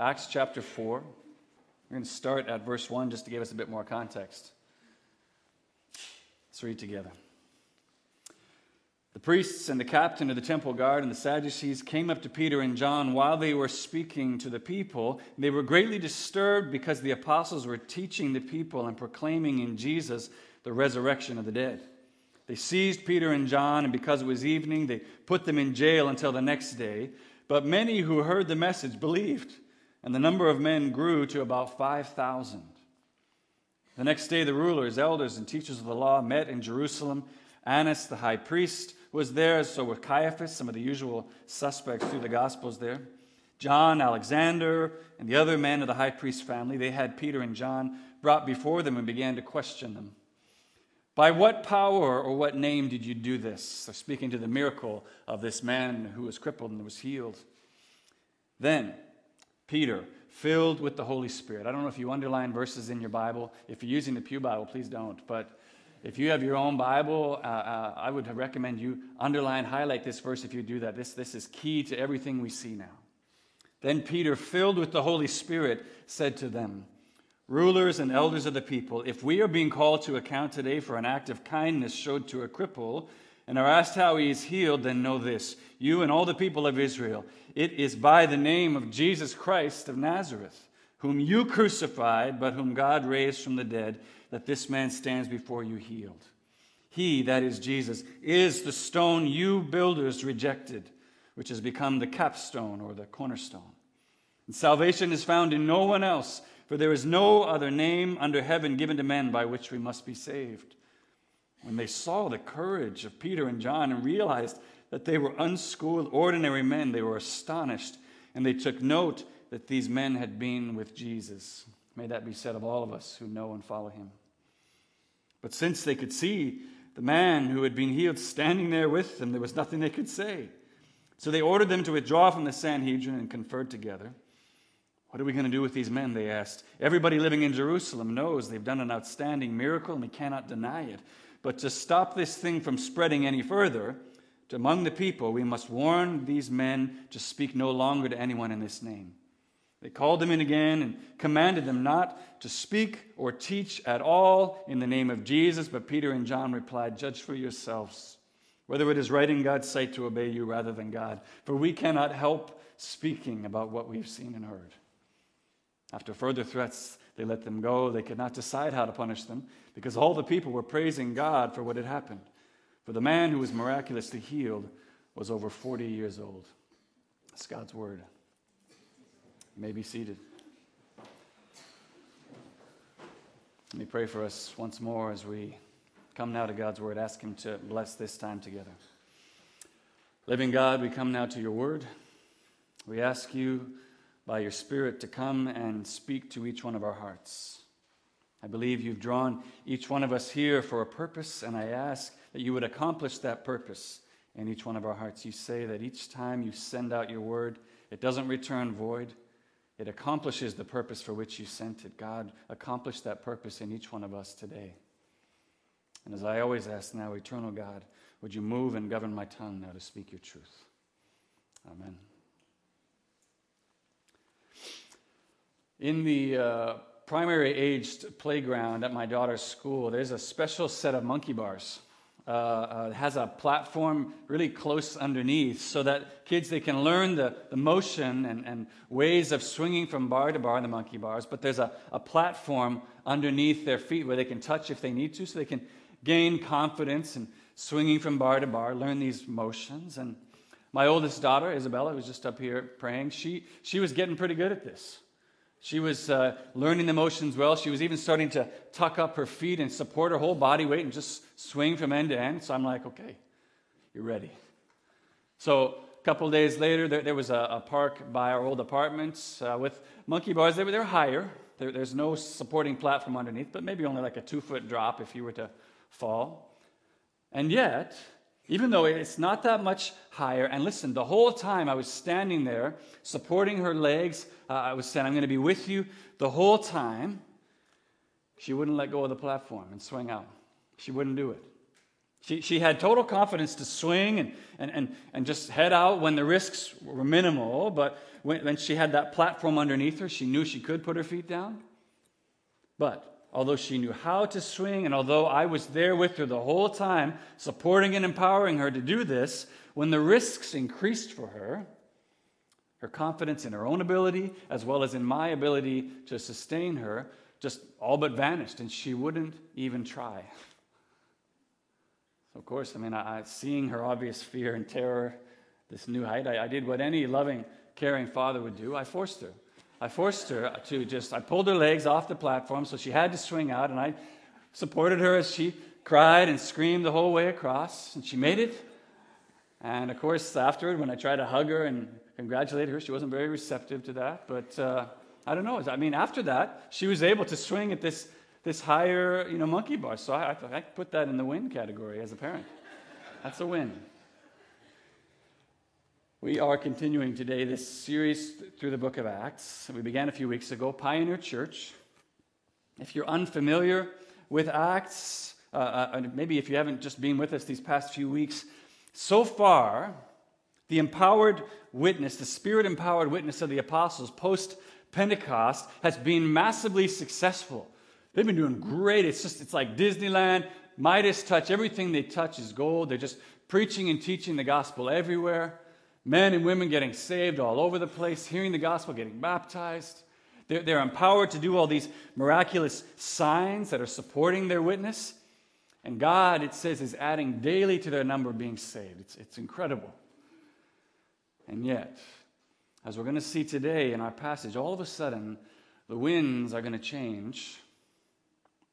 Acts chapter 4. We're going to start at verse 1 just to give us a bit more context. Let's read together. The priests and the captain of the temple guard and the Sadducees came up to Peter and John while they were speaking to the people. They were greatly disturbed because the apostles were teaching the people and proclaiming in Jesus the resurrection of the dead. They seized Peter and John, and because it was evening, they put them in jail until the next day. But many who heard the message believed and the number of men grew to about 5,000. The next day, the rulers, elders, and teachers of the law met in Jerusalem. Annas, the high priest, was there, so were Caiaphas, some of the usual suspects through the Gospels there. John, Alexander, and the other men of the high priest family, they had Peter and John brought before them and began to question them. By what power or what name did you do this? They're speaking to the miracle of this man who was crippled and was healed. Then, Peter, filled with the Holy Spirit. I don't know if you underline verses in your Bible. If you're using the Pew Bible, please don't. But if you have your own Bible, uh, uh, I would recommend you underline, highlight this verse if you do that. This, this is key to everything we see now. Then Peter, filled with the Holy Spirit, said to them, Rulers and elders of the people, if we are being called to account today for an act of kindness showed to a cripple, and are asked how he is healed, then know this you and all the people of Israel, it is by the name of Jesus Christ of Nazareth, whom you crucified, but whom God raised from the dead, that this man stands before you healed. He, that is Jesus, is the stone you builders rejected, which has become the capstone or the cornerstone. And salvation is found in no one else, for there is no other name under heaven given to men by which we must be saved. When they saw the courage of Peter and John and realized that they were unschooled, ordinary men, they were astonished, and they took note that these men had been with Jesus. May that be said of all of us who know and follow him. But since they could see the man who had been healed standing there with them, there was nothing they could say. So they ordered them to withdraw from the Sanhedrin and conferred together. What are we going to do with these men? They asked. Everybody living in Jerusalem knows they've done an outstanding miracle, and we cannot deny it. But to stop this thing from spreading any further, among the people, we must warn these men to speak no longer to anyone in this name. They called them in again and commanded them not to speak or teach at all in the name of Jesus. But Peter and John replied, Judge for yourselves whether it is right in God's sight to obey you rather than God. For we cannot help speaking about what we've seen and heard. After further threats, they let them go. They could not decide how to punish them because all the people were praising God for what had happened. For the man who was miraculously healed was over 40 years old. That's God's word. You may be seated. Let me pray for us once more as we come now to God's word. Ask Him to bless this time together. Living God, we come now to your word. We ask you by your Spirit to come and speak to each one of our hearts. I believe you've drawn each one of us here for a purpose, and I ask that you would accomplish that purpose in each one of our hearts. You say that each time you send out your word, it doesn't return void. It accomplishes the purpose for which you sent it. God, accomplish that purpose in each one of us today. And as I always ask now, eternal God, would you move and govern my tongue now to speak your truth? Amen. In the uh, primary aged playground at my daughter's school, there's a special set of monkey bars. Uh, uh, has a platform really close underneath so that kids they can learn the, the motion and, and ways of swinging from bar to bar in the monkey bars but there's a, a platform underneath their feet where they can touch if they need to so they can gain confidence and swinging from bar to bar learn these motions and my oldest daughter isabella who's just up here praying she, she was getting pretty good at this she was uh, learning the motions well. She was even starting to tuck up her feet and support her whole body weight and just swing from end to end. So I'm like, okay, you're ready. So a couple days later, there, there was a, a, park by our old apartments uh, with monkey bars. They were, they're higher. There, there's no supporting platform underneath, but maybe only like a two foot drop if you were to fall. And yet, even though it's not that much higher. And listen, the whole time I was standing there supporting her legs, uh, I was saying, I'm going to be with you. The whole time, she wouldn't let go of the platform and swing out. She wouldn't do it. She, she had total confidence to swing and, and, and, and just head out when the risks were minimal, but when, when she had that platform underneath her, she knew she could put her feet down. But although she knew how to swing, and although I was there with her the whole time, supporting and empowering her to do this, when the risks increased for her, her confidence in her own ability, as well as in my ability to sustain her, just all but vanished, and she wouldn't even try. So, of course, I mean, I, seeing her obvious fear and terror, this new height, I, I did what any loving, caring father would do. I forced her. I forced her to just, I pulled her legs off the platform so she had to swing out, and I supported her as she cried and screamed the whole way across, and she made it. And of course, afterward, when I tried to hug her and congratulate her, she wasn't very receptive to that. But uh, I don't know. I mean, after that, she was able to swing at this, this higher, you know, monkey bar. So I, I, I put that in the win category as a parent. That's a win. We are continuing today this series through the book of Acts. We began a few weeks ago, Pioneer Church. If you're unfamiliar with Acts, uh, uh, maybe if you haven't just been with us these past few weeks, so far, the empowered witness, the spirit empowered witness of the apostles post Pentecost has been massively successful. They've been doing great. It's just, it's like Disneyland. Midas touch. Everything they touch is gold. They're just preaching and teaching the gospel everywhere men and women getting saved all over the place, hearing the gospel, getting baptized. They're, they're empowered to do all these miraculous signs that are supporting their witness. And God, it says, is adding daily to their number being saved. It's, it's incredible. And yet, as we're going to see today in our passage, all of a sudden, the winds are going to change.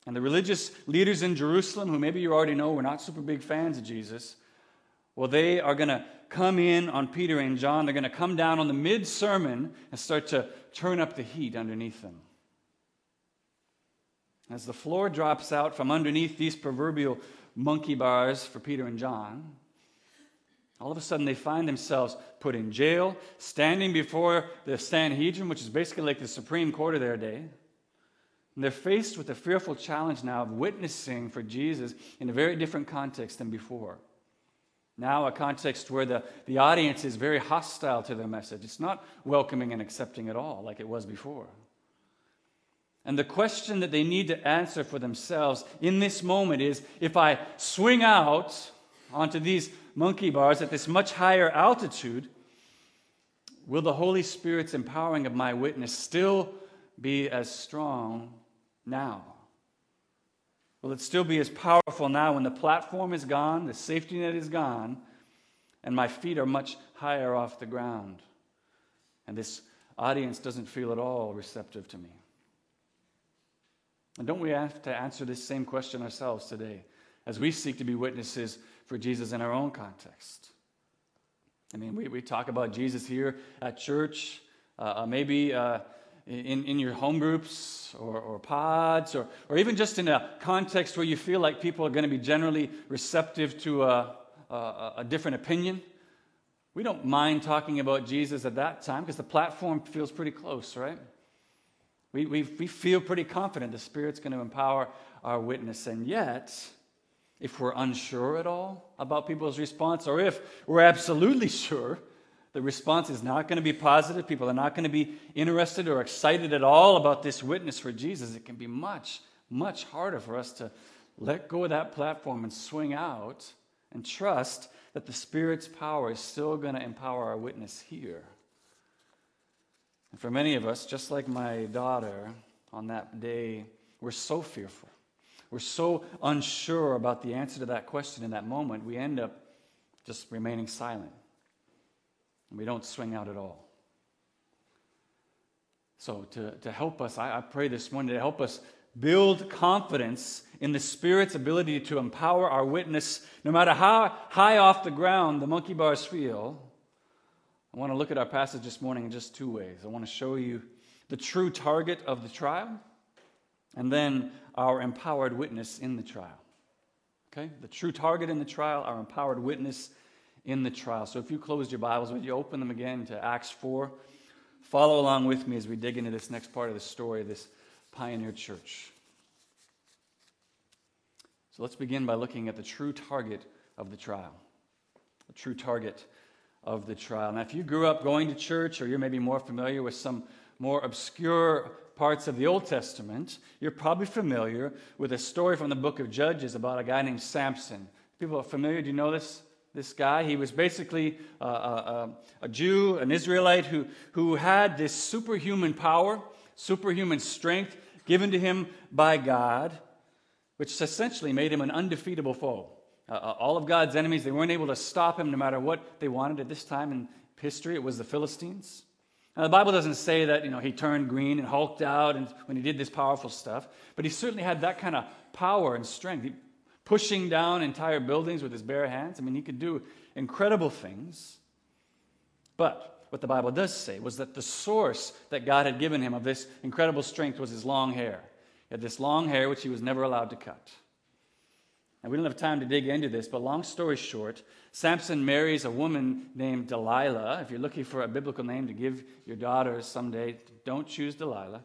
And the religious leaders in Jerusalem, who maybe you already know were not super big fans of Jesus, well, they are going to come in on Peter and John. They're going to come down on the mid sermon and start to turn up the heat underneath them. As the floor drops out from underneath these proverbial monkey bars for Peter and John, all of a sudden they find themselves put in jail, standing before the Sanhedrin, which is basically like the Supreme Court of their day. And they're faced with the fearful challenge now of witnessing for Jesus in a very different context than before. Now, a context where the, the audience is very hostile to their message. It's not welcoming and accepting at all like it was before. And the question that they need to answer for themselves in this moment is if I swing out onto these monkey bars at this much higher altitude, will the Holy Spirit's empowering of my witness still be as strong now? Will it still be as powerful now when the platform is gone, the safety net is gone, and my feet are much higher off the ground? And this audience doesn't feel at all receptive to me. And don't we have to answer this same question ourselves today as we seek to be witnesses for Jesus in our own context? I mean, we, we talk about Jesus here at church, uh, uh maybe. Uh, in, in your home groups or, or pods, or, or even just in a context where you feel like people are going to be generally receptive to a, a, a different opinion. We don't mind talking about Jesus at that time because the platform feels pretty close, right? We, we, we feel pretty confident the Spirit's going to empower our witness. And yet, if we're unsure at all about people's response, or if we're absolutely sure the response is not going to be positive. People are not going to be interested or excited at all about this witness for Jesus. It can be much, much harder for us to let go of that platform and swing out and trust that the Spirit's power is still going to empower our witness here. And for many of us, just like my daughter on that day, we're so fearful. We're so unsure about the answer to that question in that moment, we end up just remaining silent. And we don't swing out at all. So, to, to help us, I, I pray this morning to help us build confidence in the Spirit's ability to empower our witness, no matter how high off the ground the monkey bars feel. I want to look at our passage this morning in just two ways. I want to show you the true target of the trial, and then our empowered witness in the trial. Okay? The true target in the trial, our empowered witness in the trial. So if you closed your Bibles, would you open them again to Acts 4? Follow along with me as we dig into this next part of the story of this pioneer church. So let's begin by looking at the true target of the trial. The true target of the trial. Now, if you grew up going to church, or you're maybe more familiar with some more obscure parts of the Old Testament, you're probably familiar with a story from the book of Judges about a guy named Samson. People are familiar. Do you know this? This guy, he was basically a, a, a Jew, an Israelite who, who had this superhuman power, superhuman strength given to him by God, which essentially made him an undefeatable foe. Uh, uh, all of God's enemies, they weren't able to stop him no matter what they wanted at this time in history. It was the Philistines. Now, the Bible doesn't say that you know, he turned green and hulked out and when he did this powerful stuff, but he certainly had that kind of power and strength. He, pushing down entire buildings with his bare hands. I mean, he could do incredible things. But what the Bible does say was that the source that God had given him of this incredible strength was his long hair. He had this long hair which he was never allowed to cut. And we don't have time to dig into this, but long story short, Samson marries a woman named Delilah. If you're looking for a biblical name to give your daughters someday, don't choose Delilah.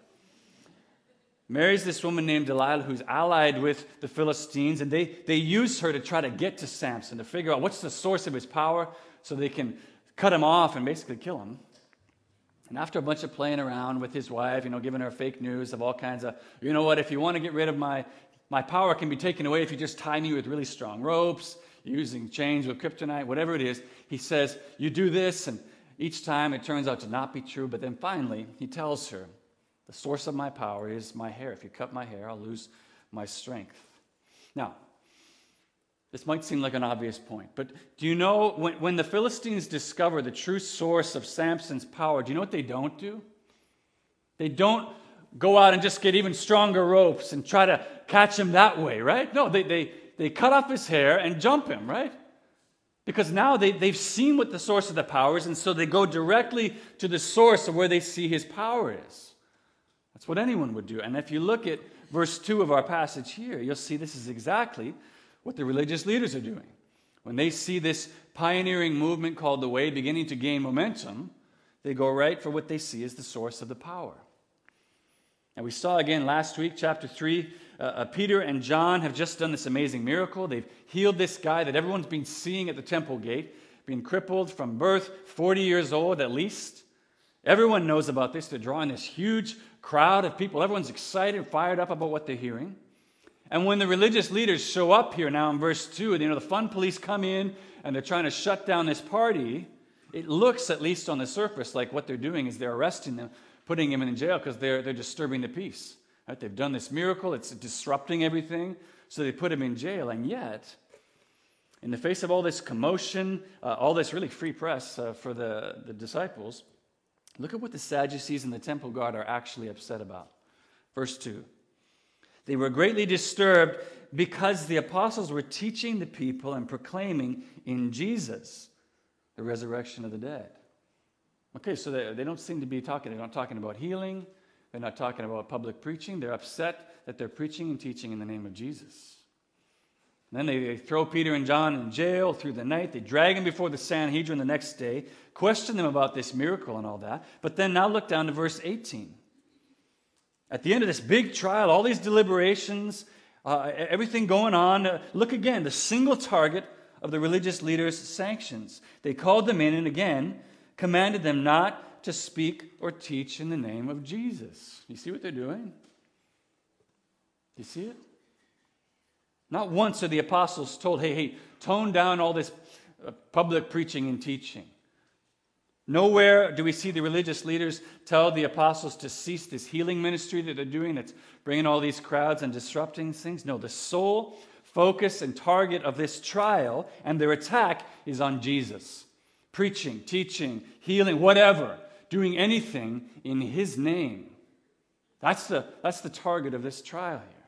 Marries this woman named Delilah who's allied with the Philistines, and they, they use her to try to get to Samson, to figure out what's the source of his power so they can cut him off and basically kill him. And after a bunch of playing around with his wife, you know, giving her fake news of all kinds of, you know what, if you want to get rid of my, my power can be taken away if you just tie me with really strong ropes, using chains with kryptonite, whatever it is. He says, You do this, and each time it turns out to not be true. But then finally, he tells her, The source of my power is my hair. If you cut my hair, I'll lose my strength. Now, this might seem like an obvious point, but do you know when, when the Philistines discover the true source of Samson's power, do you know what they don't do? They don't go out and just get even stronger ropes and try to catch him that way, right? No, they, they, they cut off his hair and jump him, right? Because now they, they've seen what the source of the power is, and so they go directly to the source of where they see his power is. That's what anyone would do. And if you look at verse 2 of our passage here, you'll see this is exactly what the religious leaders are doing. When they see this pioneering movement called the Way beginning to gain momentum, they go right for what they see as the source of the power. And we saw again last week, chapter 3, uh, uh, Peter and John have just done this amazing miracle. They've healed this guy that everyone's been seeing at the temple gate, been crippled from birth, 40 years old at least. Everyone knows about this. They're drawing this huge crowd of people. Everyone's excited, fired up about what they're hearing. And when the religious leaders show up here now in verse 2, and you know, the fun police come in and they're trying to shut down this party, it looks, at least on the surface, like what they're doing is they're arresting them, putting them in jail because they're, they're disturbing the peace. Right? They've done this miracle, it's disrupting everything, so they put him in jail. And yet, in the face of all this commotion, uh, all this really free press uh, for the, the disciples, look at what the Sadducees and the temple guard are actually upset about. Verse 2 they were greatly disturbed because the apostles were teaching the people and proclaiming in Jesus the resurrection of the dead. Okay, so they, they don't seem to be talking, they're not talking about healing, they're not talking about public preaching. They're upset that they're preaching and teaching in the name of Jesus. And then they, they throw Peter and John in jail through the night. They drag them before the Sanhedrin the next day, question them about this miracle and all that. But then now look down to verse 18. At the end of this big trial, all these deliberations, uh, everything going on, uh, look again, the single target of the religious leaders' sanctions. They called them in and again commanded them not to speak or teach in the name of Jesus. You see what they're doing? You see it? Not once are the apostles told, hey, hey, tone down all this uh, public preaching and teaching. Nowhere do we see the religious leaders tell the apostles to cease this healing ministry that they're doing that's bringing all these crowds and disrupting things. No, the sole focus and target of this trial and their attack is on Jesus. Preaching, teaching, healing, whatever, doing anything in his name. That's the, that's the target of this trial here.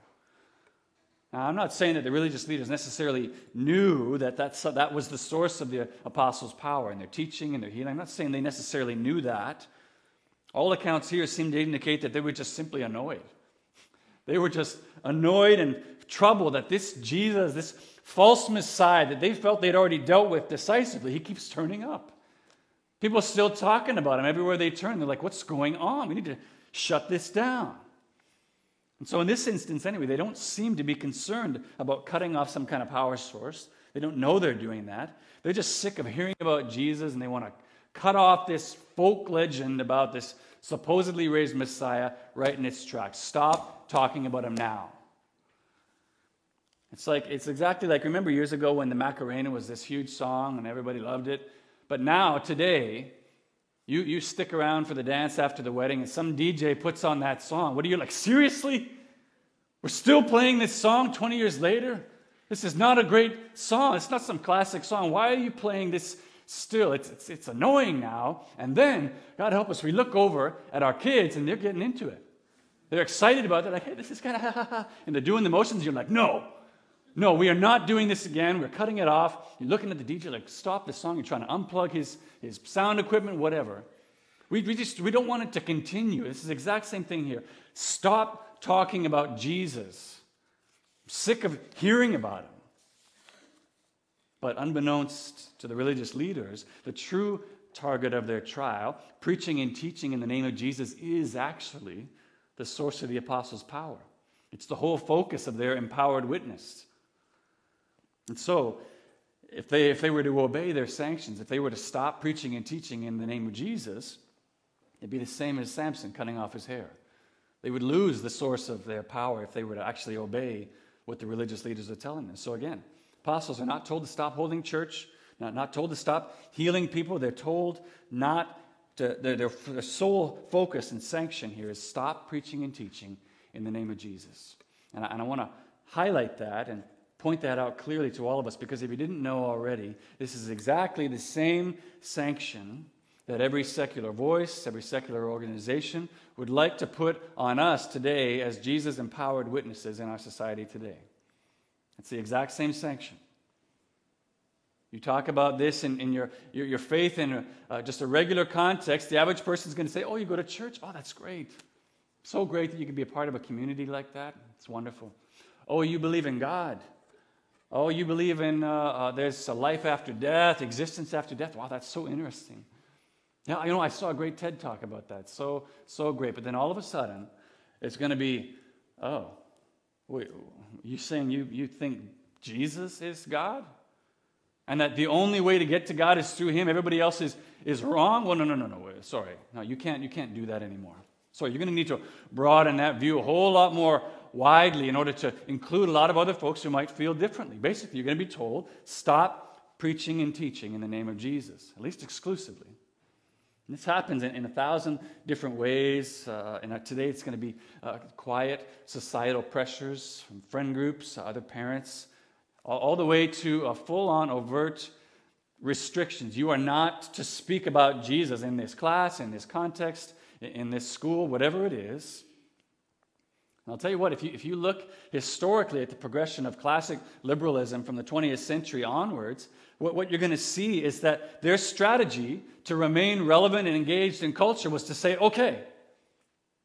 Now, I'm not saying that the religious leaders necessarily knew that that was the source of the apostles' power and their teaching and their healing. I'm not saying they necessarily knew that. All accounts here seem to indicate that they were just simply annoyed. They were just annoyed and troubled that this Jesus, this false Messiah that they felt they'd already dealt with decisively, he keeps turning up. People are still talking about him everywhere they turn. They're like, what's going on? We need to shut this down. And so, in this instance, anyway, they don't seem to be concerned about cutting off some kind of power source. They don't know they're doing that. They're just sick of hearing about Jesus and they want to cut off this folk legend about this supposedly raised Messiah right in its tracks. Stop talking about him now. It's like it's exactly like remember years ago when the Macarena was this huge song and everybody loved it. But now, today, you, you stick around for the dance after the wedding and some DJ puts on that song. What are you like, seriously? We're still playing this song 20 years later? This is not a great song. It's not some classic song. Why are you playing this still? It's, it's, it's annoying now. And then, God help us, we look over at our kids and they're getting into it. They're excited about it. They're like, hey, this is kind of, ha ha ha. and they're doing the motions. You're like, no, no, we are not doing this again. We're cutting it off. You're looking at the DJ like, stop the song. You're trying to unplug his, his sound equipment, whatever. We, we just we don't want it to continue. This is the exact same thing here. Stop talking about Jesus. I'm sick of hearing about him. But unbeknownst to the religious leaders, the true target of their trial, preaching and teaching in the name of Jesus, is actually the source of the apostles' power. It's the whole focus of their empowered witness. And so, if they, if they were to obey their sanctions, if they were to stop preaching and teaching in the name of Jesus, it'd be the same as Samson cutting off his hair. They would lose the source of their power if they were to actually obey what the religious leaders are telling them. So, again, apostles are not told to stop holding church, not, not told to stop healing people. They're told not to, their, their, sole focus and sanction here is stop preaching and teaching in the name of Jesus. And I, and I want to highlight that and point that out clearly to all of us because if you didn't know already, this is exactly the same sanction that every secular voice, every secular organization would like to put on us today as Jesus empowered witnesses in our society today. It's the exact same sanction. You talk about this in, in your, your, your, faith in a, uh, just a regular context, the average person is going to say, Oh, you go to church? Oh, that's great. So great that you can be a part of a community like that. It's wonderful. Oh, you believe in God. Oh, you believe in uh, uh, there's a life after death, existence after death. Wow, that's so interesting. Yeah, you know, I saw a great TED talk about that. So, so great. But then all of a sudden, it's going to be, oh, wait, you saying you, you think Jesus is God? And that the only way to get to God is through him. Everybody else is, is wrong? Well, no, no, no, no. Sorry. No, you can't, you can't do that anymore. So you're going to need to broaden that view a whole lot more widely in order to include a lot of other folks who might feel differently. Basically, you're going to be told stop preaching and teaching in the name of Jesus, at least exclusively. And this happens in, in, a thousand different ways. Uh, and today it's going to be uh, quiet societal pressures from friend groups, other parents, all, all the way to a full on overt restrictions. You are not to speak about Jesus in this class, in this context, in this school, whatever it is. And I'll tell you what, if you, if you look historically at the progression of classic liberalism from the 20th century onwards, what, what you're going to see is that their strategy to remain relevant and engaged in culture was to say, okay,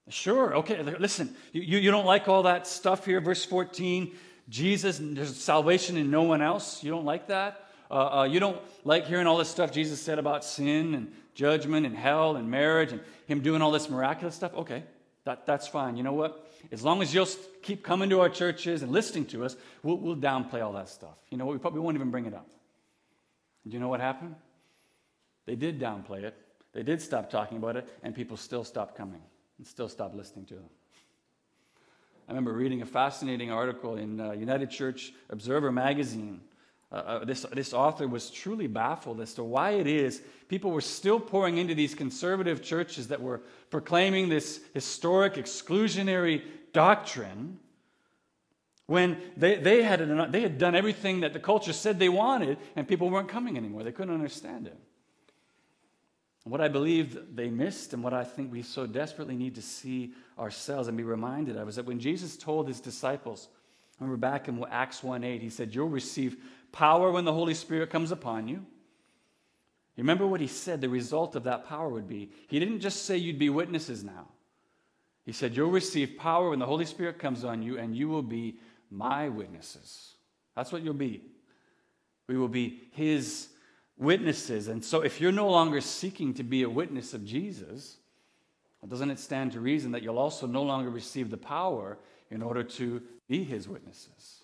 sure, okay, listen, you, you don't like all that stuff here, verse 14, Jesus, there's salvation in no one else. You don't like that? Uh, uh, you don't like hearing all this stuff Jesus said about sin and judgment and hell and marriage and him doing all this miraculous stuff? Okay, that, that's fine. You know what? As long as you'll keep coming to our churches and listening to us, we'll, we'll downplay all that stuff. You know what? We probably won't even bring it up. Do you know what happened? They did downplay it. They did stop talking about it, and people still stopped coming and still stopped listening to them. I remember reading a fascinating article in uh, United Church Observer magazine uh, uh, this, this author was truly baffled as to why it is people were still pouring into these conservative churches that were proclaiming this historic exclusionary doctrine when they, they, had, they had done everything that the culture said they wanted and people weren't coming anymore. They couldn't understand it. What I believe they missed and what I think we so desperately need to see ourselves and be reminded of is that when Jesus told his disciples, remember back in Acts 1 8, he said, You'll receive power when the Holy Spirit comes upon you. Remember what he said the result of that power would be? He didn't just say you'd be witnesses now. He said, You'll receive power when the Holy Spirit comes on you, and you will be my witnesses. That's what you'll be. We will be his witnesses. And so, if you're no longer seeking to be a witness of Jesus, doesn't it stand to reason that you'll also no longer receive the power in order to be his witnesses.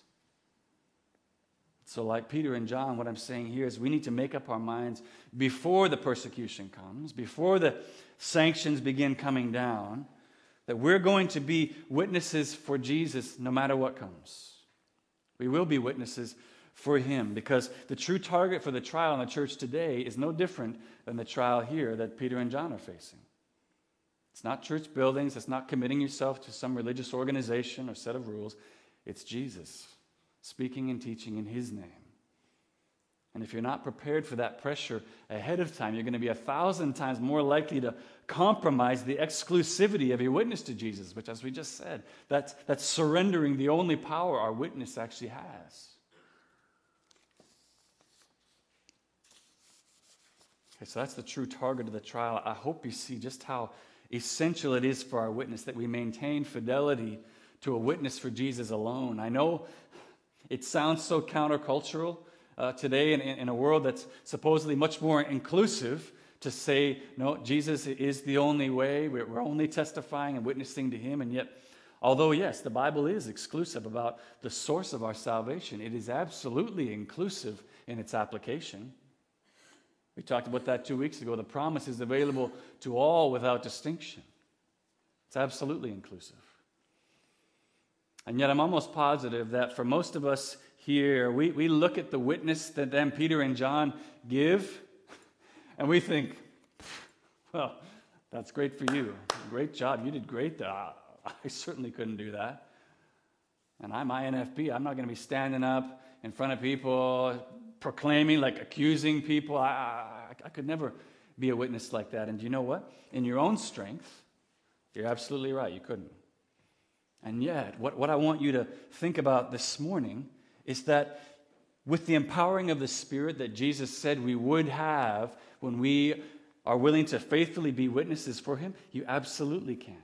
So, like Peter and John, what I'm saying here is we need to make up our minds before the persecution comes, before the sanctions begin coming down, that we're going to be witnesses for Jesus no matter what comes. We will be witnesses for him because the true target for the trial in the church today is no different than the trial here that Peter and John are facing. It's not church buildings, it's not committing yourself to some religious organization or set of rules. It's Jesus speaking and teaching in his name. And if you're not prepared for that pressure ahead of time, you're going to be a thousand times more likely to compromise the exclusivity of your witness to Jesus, which, as we just said, that's, that's surrendering the only power our witness actually has. Okay, so that's the true target of the trial. I hope you see just how essential it is for our witness that we maintain fidelity to a witness for Jesus alone. I know it sounds so countercultural uh, today in, in a world that's supposedly much more inclusive to say, no, Jesus is the only way. We're, we're only testifying and witnessing to him. And yet, although, yes, the Bible is exclusive about the source of our salvation, it is absolutely inclusive in its application. We talked about that two weeks ago. The promise is available to all without distinction. It's absolutely inclusive. And yet, I'm almost positive that for most of us here, we, we look at the witness that then Peter and John give, and we think, well, that's great for you. Great job. You did great. Uh, I certainly couldn't do that. And I'm INFP. I'm not going to be standing up in front of people proclaiming, like accusing people. I, I, I could never be a witness like that. And you know what? In your own strength, you're absolutely right. You couldn't. And yet, what, what I want you to think about this morning is that with the empowering of the Spirit that Jesus said we would have when we are willing to faithfully be witnesses for Him, you absolutely can.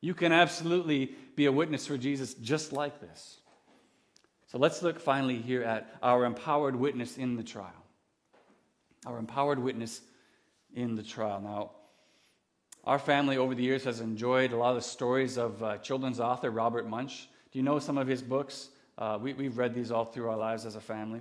You can absolutely be a witness for Jesus just like this. So let's look finally here at our empowered witness in the trial. Our empowered witness in the trial. Now, our family over the years has enjoyed a lot of the stories of uh, children's author Robert Munsch. Do you know some of his books? Uh, we, we've read these all through our lives as a family.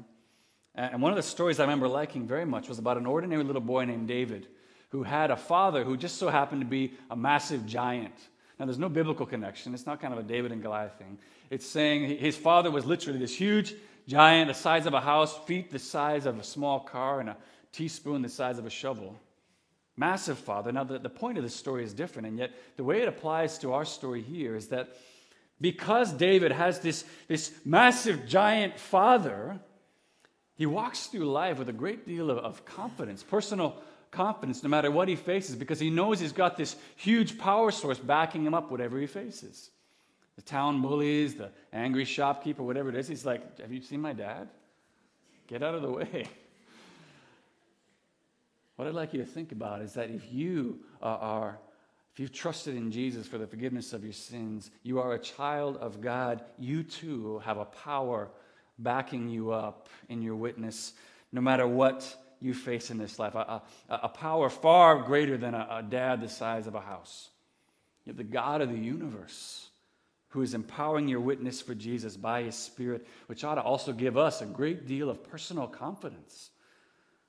And one of the stories I remember liking very much was about an ordinary little boy named David who had a father who just so happened to be a massive giant. Now, there's no biblical connection. It's not kind of a David and Goliath thing. It's saying his father was literally this huge giant, the size of a house, feet the size of a small car, and a teaspoon the size of a shovel. Massive father. Now, the, the point of this story is different, and yet the way it applies to our story here is that because David has this, this massive giant father, he walks through life with a great deal of, of confidence, personal confidence, no matter what he faces, because he knows he's got this huge power source backing him up, whatever he faces the town bullies, the angry shopkeeper, whatever it is. He's like, Have you seen my dad? Get out of the way. What I'd like you to think about is that if you are, if you've trusted in Jesus for the forgiveness of your sins, you are a child of God, you too have a power backing you up in your witness, no matter what you face in this life. A, a, a power far greater than a, a dad the size of a house. You have the God of the universe who is empowering your witness for Jesus by his Spirit, which ought to also give us a great deal of personal confidence.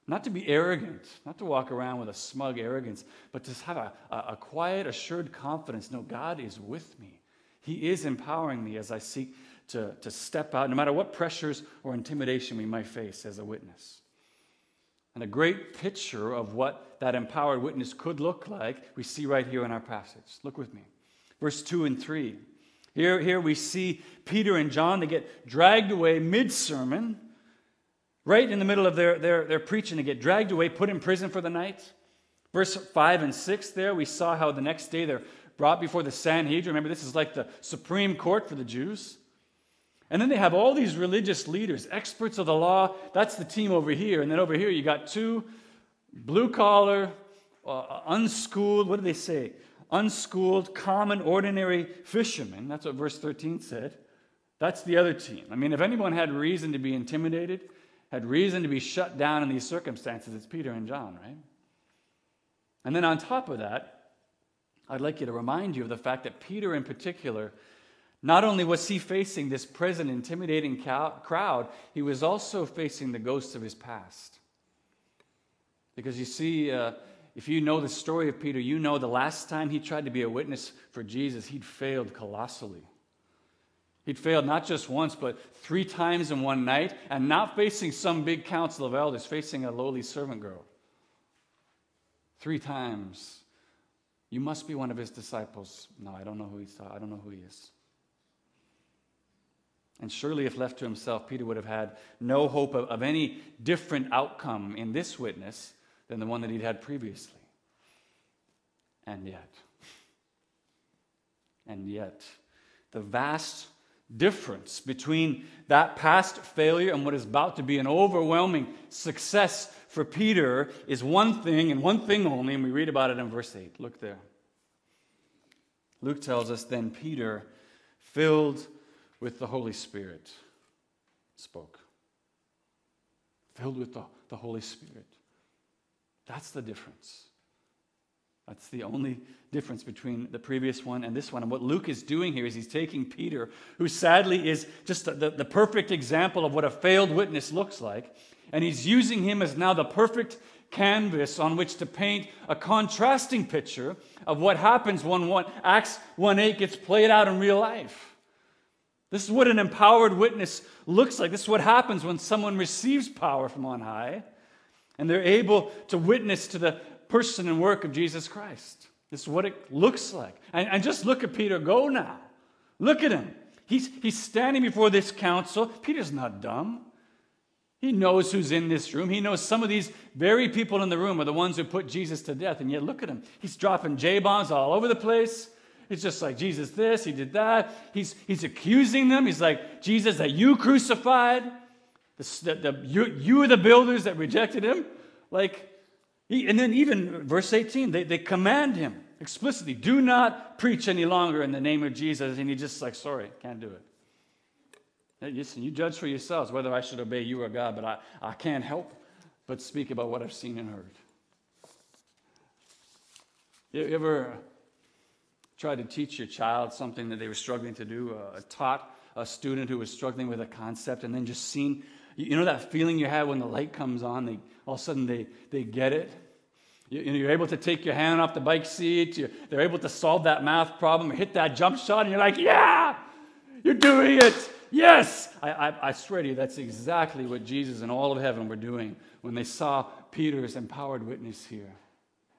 Not to be arrogant, not to walk around with a smug arrogance, but to have a, a, quiet, assured confidence. No, God is with me. He is empowering me as I seek to, to step out, no matter what pressures or intimidation we might face as a witness. And a great picture of what that empowered witness could look like, we see right here in our passage. Look with me. Verse 2 and 3. Here, here we see Peter and John, they get dragged away mid sermon, right in the middle of their, their, their preaching, they get dragged away, put in prison for the night. Verse 5 and 6 there, we saw how the next day they're brought before the Sanhedrin. Remember, this is like the Supreme Court for the Jews. And then they have all these religious leaders, experts of the law. That's the team over here. And then over here, you got two blue collar, uh, unschooled, what do they say? unschooled, common, ordinary fishermen. That's what verse 13 said. That's the other team. I mean, if anyone had reason to be intimidated, had reason to be shut down in these circumstances, it's Peter and John, right? And then on top of that, I'd like you to remind you of the fact that Peter, in particular, Not only was he facing this present intimidating crowd, he was also facing the ghosts of his past. Because you see, uh, if you know the story of Peter, you know the last time he tried to be a witness for Jesus, he'd failed colossally. He'd failed not just once, but three times in one night, and not facing some big council of elders, facing a lowly servant girl. Three times. You must be one of his disciples. No, I don't know who he's I don't know who he is. And surely, if left to himself, Peter would have had no hope of, of any different outcome in this witness than the one that he'd had previously. And yet, and yet, the vast difference between that past failure and what is about to be an overwhelming success for Peter is one thing and one thing only, and we read about it in verse 8. Look there. Luke tells us then Peter, filled with the Holy Spirit, spoke. Filled with the, the Holy Spirit. That's the difference. That's the only difference between the previous one and this one. And what Luke is doing here is he's taking Peter, who sadly is just the, the, perfect example of what a failed witness looks like, and he's using him as now the perfect canvas on which to paint a contrasting picture of what happens when one, Acts 1 8 gets played out in real life. This is what an empowered witness looks like. This is what happens when someone receives power from on high and they're able to witness to the person and work of Jesus Christ. This is what it looks like. And, and just look at Peter go now. Look at him. He's, he's standing before this council. Peter's not dumb. He knows who's in this room. He knows some of these very people in the room are the ones who put Jesus to death. And yet, look at him. He's dropping J bombs all over the place. It's just like, Jesus, this, he did that. He's, he's accusing them. He's like, Jesus, that you crucified. The, the, you, you are the builders that rejected him. Like, he, and then even verse 18, they, they command him explicitly, do not preach any longer in the name of Jesus. And he just like, sorry, can't do it. Listen, you judge for yourselves whether I should obey you or God, but I, I can't help but speak about what I've seen and heard. You ever tried to teach your child something that they were struggling to do, uh, taught a student who was struggling with a concept, and then just seen, you know that feeling you have when the light comes on, they, all of a sudden they, they get it? You, are able to take your hand off the bike seat, you, they're able to solve that math problem, hit that jump shot, and you're like, yeah, you're doing it. Yes! I, I, I swear to you, that's exactly what Jesus and all of heaven were doing when they saw Peter's empowered witness here.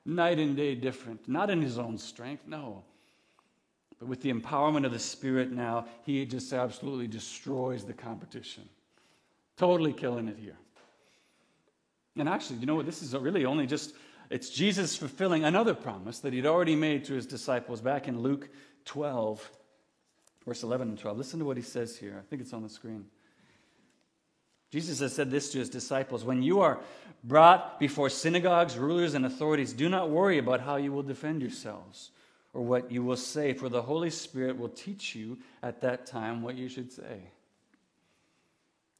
Night and day different, not in his own strength, no but with the empowerment of the Spirit now, he just absolutely destroys the competition. Totally killing it here. And actually, you know what? This is really only just, it's Jesus fulfilling another promise that he'd already made to his disciples back in Luke 12, verse 11 and 12. Listen to what he says here. I think it's on the screen. Jesus has said this to his disciples When you are brought before synagogues, rulers, and authorities, do not worry about how you will defend yourselves or what you will say, for the Holy Spirit will teach you at that time what you should say.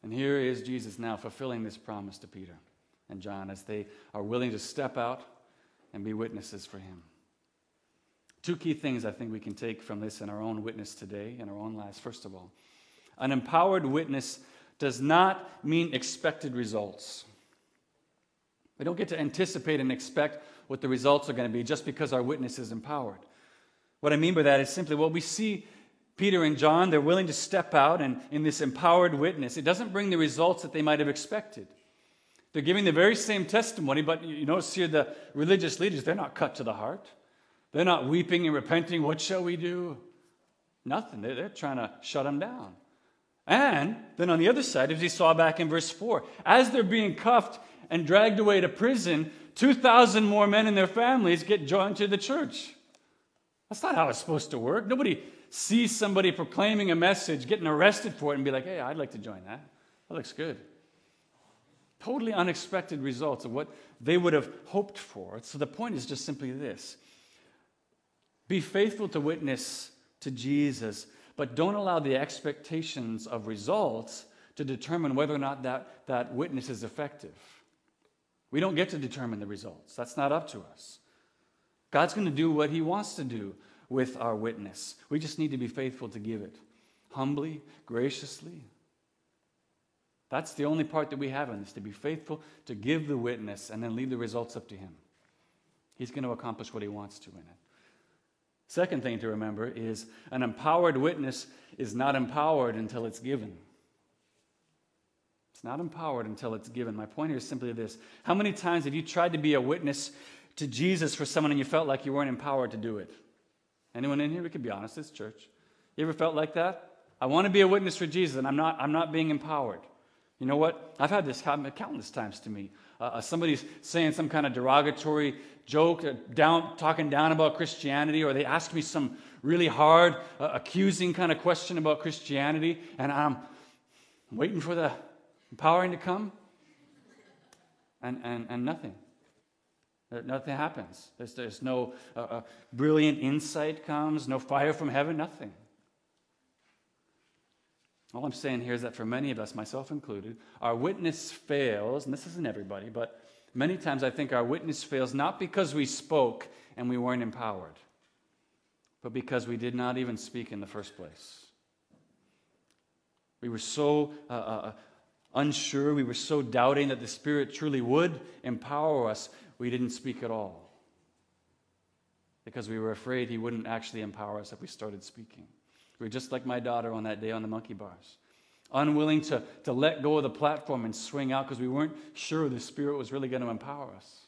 And here is Jesus now fulfilling this promise to Peter and John as they are willing to step out and be witnesses for him. Two key things I think we can take from this in our own witness today, in our own lives. First of all, an empowered witness does not mean expected results. We don't get to anticipate and expect what the results are going to be just because our witness is empowered. What I mean by that is simply, well, we see Peter and John, they're willing to step out and in this empowered witness. It doesn't bring the results that they might have expected. They're giving the very same testimony, but you notice here the religious leaders, they're not cut to the heart. They're not weeping and repenting. What shall we do? Nothing. They're, trying to shut them down. And then on the other side, as we saw back in verse 4, as they're being cuffed and dragged away to prison, 2,000 more men and their families get joined to the church. That's not how it's supposed to work. Nobody sees somebody proclaiming a message, getting arrested for it, and be like, hey, I'd like to join that. That looks good. Totally unexpected results of what they would have hoped for. So the point is just simply this be faithful to witness to Jesus, but don't allow the expectations of results to determine whether or not that, that witness is effective. We don't get to determine the results, that's not up to us. God's going to do what He wants to do with our witness. We just need to be faithful to give it. humbly, graciously. That's the only part that we have in this to be faithful, to give the witness, and then leave the results up to Him. He's going to accomplish what He wants to in it. Second thing to remember is an empowered witness is not empowered until it's given. It's not empowered until it's given. My point here is simply this How many times have you tried to be a witness to Jesus for someone and you felt like you weren't empowered to do it? Anyone in here? We could be honest, this church. You ever felt like that? I want to be a witness for Jesus and I'm not, I'm not being empowered. You know what? I've had this happen countless times to me. Uh, uh, somebody's saying some kind of derogatory joke, uh, down, talking down about Christianity, or they ask me some really hard, uh, accusing kind of question about Christianity, and I'm waiting for the empowering to come, and, and, and nothing. Nothing happens. There's, there's no uh, uh, brilliant insight comes, no fire from heaven, nothing. All I'm saying here is that for many of us, myself included, our witness fails, and this isn't everybody, but many times I think our witness fails not because we spoke and we weren't empowered, but because we did not even speak in the first place. We were so uh, uh, unsure, we were so doubting that the Spirit truly would empower us, we didn't speak at all. Because we were afraid He wouldn't actually empower us if we started speaking. We were just like my daughter on that day on the monkey bars, unwilling to, to let go of the platform and swing out because we weren't sure the Spirit was really going to empower us.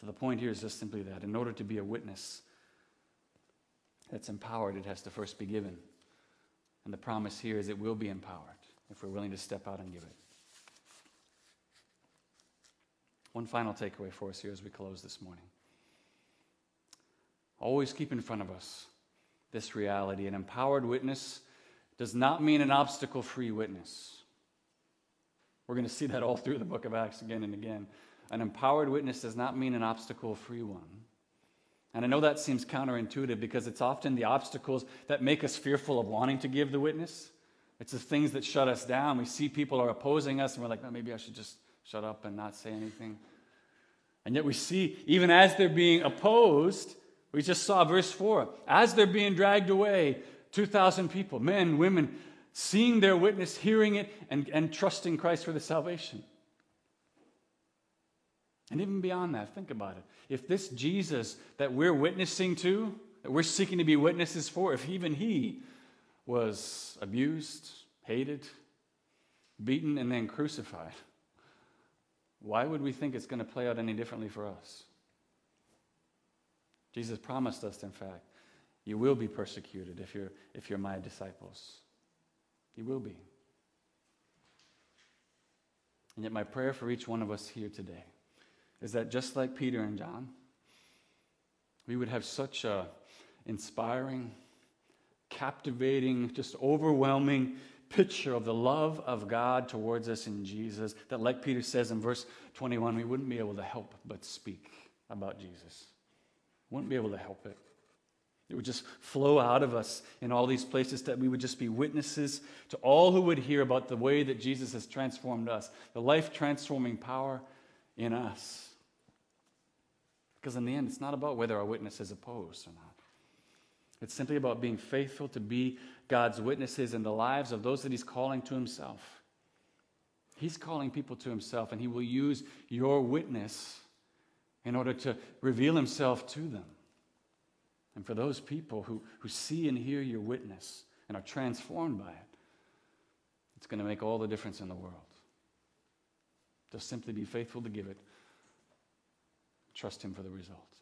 So the point here is just simply that in order to be a witness that's empowered, it has to first be given. And the promise here is it will be empowered if we're willing to step out and give it. One final takeaway for us here as we close this morning. Always keep in front of us this reality. An empowered witness does not mean an obstacle free witness. We're going to see that all through the book of Acts again and again. An empowered witness does not mean an obstacle free one. And I know that seems counterintuitive because it's often the obstacles that make us fearful of wanting to give the witness. It's the things that shut us down. We see people are opposing us and we're like, oh, maybe I should just shut up and not say anything. And yet we see, even as they're being opposed, we just saw verse 4. As they're being dragged away, 2,000 people, men, women, seeing their witness, hearing it, and, and trusting Christ for the salvation. And even beyond that, think about it. If this Jesus that we're witnessing to, that we're seeking to be witnesses for, if even he was abused, hated, beaten, and then crucified, why would we think it's going to play out any differently for us? Jesus promised us, in fact, you will be persecuted if you're, if you're my disciples. You will be. And yet, my prayer for each one of us here today is that just like Peter and John, we would have such a inspiring, captivating, just overwhelming picture of the love of God towards us in Jesus that, like Peter says in verse 21, we wouldn't be able to help but speak about Jesus. Wouldn't be able to help it. It would just flow out of us in all these places that we would just be witnesses to all who would hear about the way that Jesus has transformed us, the life transforming power in us. Because in the end, it's not about whether our witness is opposed or not. It's simply about being faithful to be God's witnesses in the lives of those that He's calling to Himself. He's calling people to Himself, and He will use your witness in order to reveal himself to them. And for those people who, who see and hear your witness and are transformed by it, it's going to make all the difference in the world. Just simply be faithful to give it, trust Him for the result.